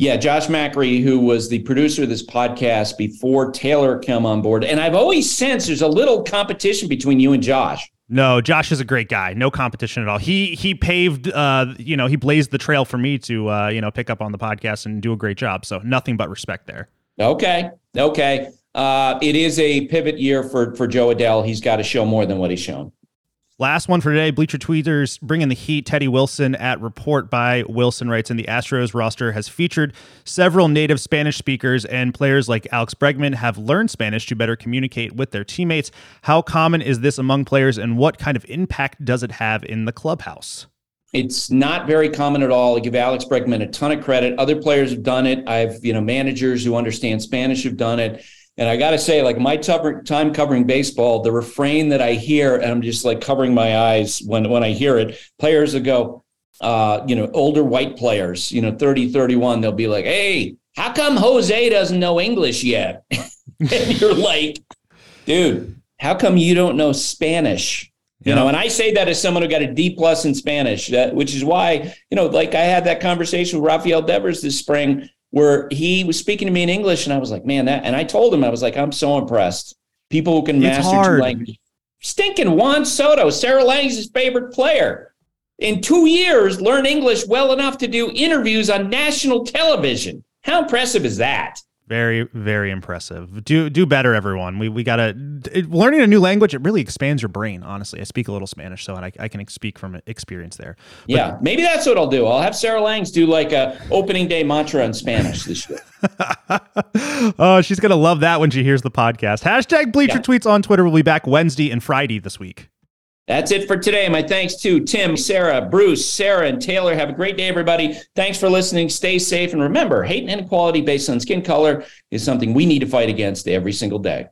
Yeah, Josh Macri, who was the producer of this podcast before Taylor came on board. And I've always sensed there's a little competition between you and Josh. No, Josh is a great guy. No competition at all. He he paved, uh, you know, he blazed the trail for me to, uh, you know, pick up on the podcast and do a great job. So nothing but respect there. Okay. Okay. Uh, it is a pivot year for, for Jo Adell. He's got to show more than what he's shown. Last one for today. Bleacher Tweeters bringing the heat. Teddy Wilson at report by Wilson writes in the Astros roster has featured several native Spanish speakers and players like Alex Bregman have learned Spanish to better communicate with their teammates. How common is this among players and what kind of impact does it have in the clubhouse? It's not very common at all. I give Alex Bregman a ton of credit. Other players have done it. I've, you know, managers who understand Spanish have done it. And I got to say, like my time covering baseball, the refrain that I hear, and I'm just like covering my eyes when, when I hear it, players that go, uh, you know, older white players, you know, 30, 31, they'll be like, hey, how come Jose doesn't know English yet? and you're like, dude, how come you don't know Spanish? You know, and I say that as someone who got a D plus in Spanish, that, which is why, you know, like I had that conversation with Rafael Devers this spring where he was speaking to me in English and I was like, man, that, and I told him, I was like, I'm so impressed. People who can It's master hard. two languages. Stinking Juan Soto, Sarah Langs' favorite player. In two years, learn English well enough to do interviews on national television. How impressive is that? Very, very impressive. Do do better, everyone. We we gotta it, learning a new language. It really expands your brain. Honestly, I speak a little Spanish, so I, I can speak from experience there. But- Yeah, maybe that's what I'll do. I'll have Sarah Langs do like a opening day mantra in Spanish this year. oh, she's gonna love that when she hears the podcast. Hashtag Bleacher Yeah. Tweets on Twitter. We'll be back Wednesday and Friday this week. That's it for today. My thanks to Tim, Sarah, Bruce, Sarah, and Taylor. Have a great day, everybody. Thanks for listening. Stay safe. And remember, hate and inequality based on skin color is something we need to fight against every single day.